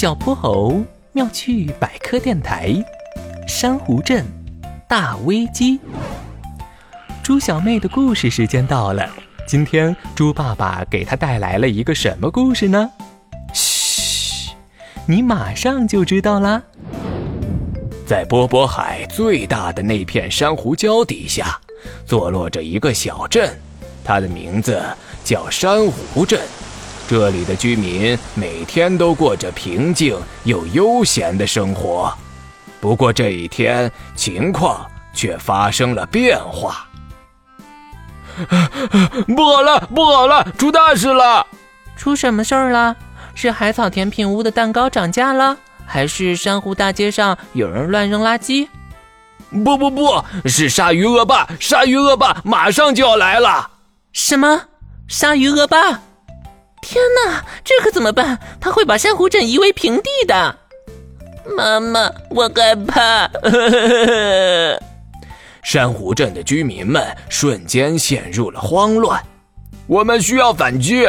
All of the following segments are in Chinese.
小泼猴妙趣百科电台，珊瑚镇大危机。猪小妹的故事时间到了，今天猪爸爸给她带来了一个什么故事呢？嘘，你马上就知道啦。在波波海最大的那片珊瑚礁底下，坐落着一个小镇，它的名字叫珊瑚镇。这里的居民每天都过着平静又悠闲的生活，不过这一天情况却发生了变化。不好了，不好了，出大事了！出什么事儿了？是海草甜品屋的蛋糕涨价了，还是珊瑚大街上有人乱扔垃圾？不不不，是鲨鱼恶霸！鲨鱼恶霸马上就要来了！什么？鲨鱼恶霸？天哪，这可怎么办？他会把珊瑚镇夷为平地的。妈妈，我害怕。珊瑚镇的居民们瞬间陷入了慌乱。我们需要反击！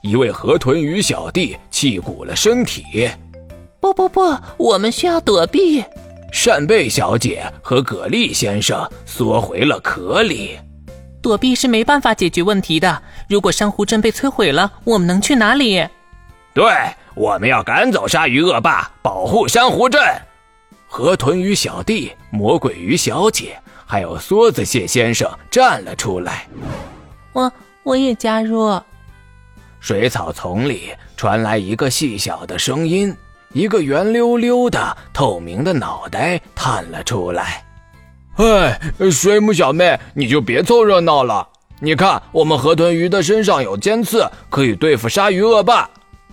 一位河豚鱼小弟气鼓了身体。不不不，我们需要躲避。扇贝小姐和蛤蜊先生缩回了壳里。躲避是没办法解决问题的。如果珊瑚镇被摧毁了，我们能去哪里？对，我们要赶走鲨鱼恶霸，保护珊瑚镇。河豚鱼小弟、魔鬼鱼小姐，还有梭子蟹先生站了出来。我我也加入。水草丛里传来一个细小的声音，一个圆溜溜的透明的脑袋探了出来。哎，水母小妹，你就别凑热闹了。你看，我们河豚鱼的身上有尖刺，可以对付鲨鱼恶霸。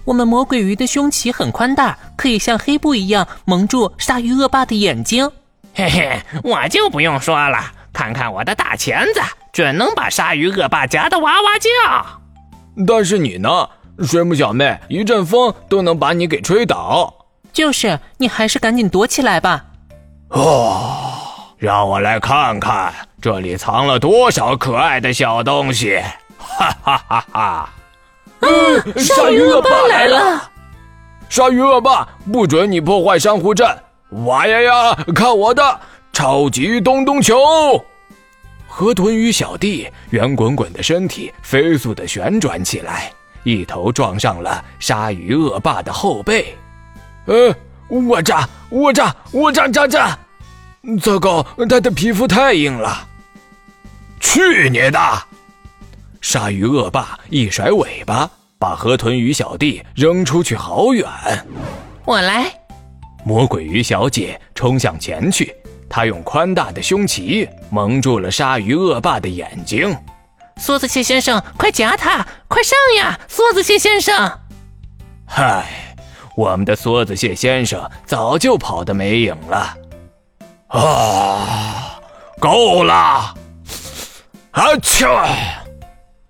我们魔鬼鱼的胸鳍很宽大，可以像黑布一样蒙住鲨鱼恶霸的眼睛。嘿嘿，我就不用说了，看看我的大钳子，准能把鲨鱼恶霸夹得哇哇叫。但是你呢，水母小妹，一阵风都能把你给吹倒。就是，你还是赶紧躲起来吧。哦。让我来看看这里藏了多少可爱的小东西！哈哈哈哈！啊！鲨鱼恶霸来了！鲨鱼恶霸，不准你破坏珊瑚镇！哇呀呀，看我的超级咚咚球！河豚鱼小弟圆滚滚的身体飞速的旋转起来，一头撞上了鲨鱼恶霸的后背。呃，我炸！我炸！我炸炸炸！糟糕，他的皮肤太硬了！去你的！鲨鱼恶霸一甩尾巴，把河豚鱼小弟扔出去好远。我来！魔鬼鱼小姐冲向前去，她用宽大的胸鳍蒙住了鲨鱼恶霸的眼睛。梭子蟹先生，快夹他！快上呀，梭子蟹先生！嗨，我们的梭子蟹先生早就跑得没影了。啊，够了！啊切！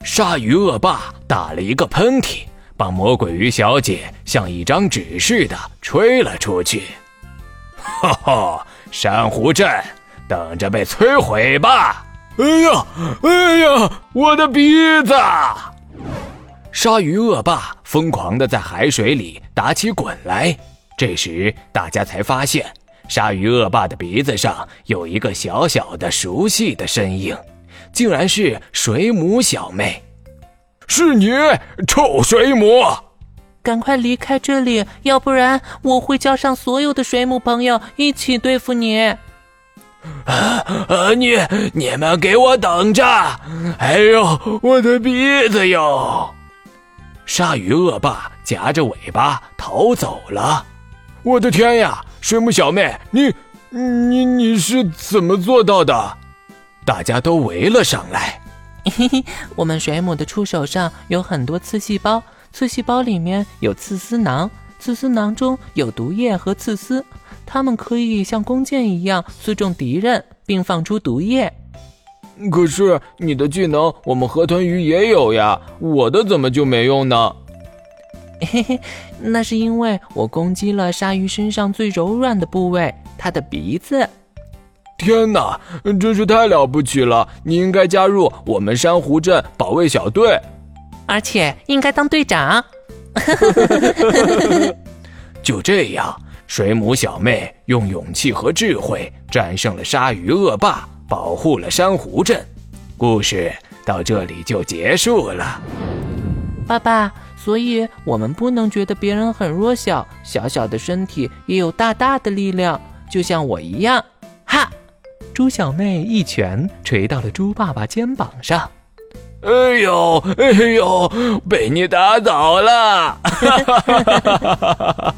鲨鱼恶霸打了一个喷嚏，把魔鬼鱼小姐像一张纸似的吹了出去。哈哈，珊瑚镇，等着被摧毁吧！哎呀，哎呀，我的鼻子！鲨鱼恶霸疯狂地在海水里打起滚来。这时，大家才发现。鲨鱼恶霸的鼻子上有一个小小的、熟悉的身影，竟然是水母小妹。是你，臭水母！赶快离开这里，要不然我会叫上所有的水母朋友一起对付你。啊啊！你你们给我等着！哎呦，我的鼻子哟！鲨鱼恶霸夹着尾巴逃走了。我的天呀！水母小妹，你你你是怎么做到的？大家都围了上来。嘿嘿，我们水母的触手上有很多刺细胞，刺细胞里面有刺丝囊，刺丝囊中有毒液和刺丝，它们可以像弓箭一样刺中敌人，并放出毒液。可是你的技能，我们河豚鱼也有呀，我的怎么就没用呢？嘿嘿，那是因为我攻击了鲨鱼身上最柔软的部位——它的鼻子。天哪，真是太了不起了！你应该加入我们珊瑚镇保卫小队，而且应该当队长。就这样，水母小妹用勇气和智慧战胜了鲨鱼恶霸，保护了珊瑚镇。故事到这里就结束了。爸爸，所以我们不能觉得别人很弱小，小小的身体也有大大的力量，就像我一样。哈！猪小妹一拳捶到了猪爸爸肩膀上。哎呦，哎呦，被你打倒了！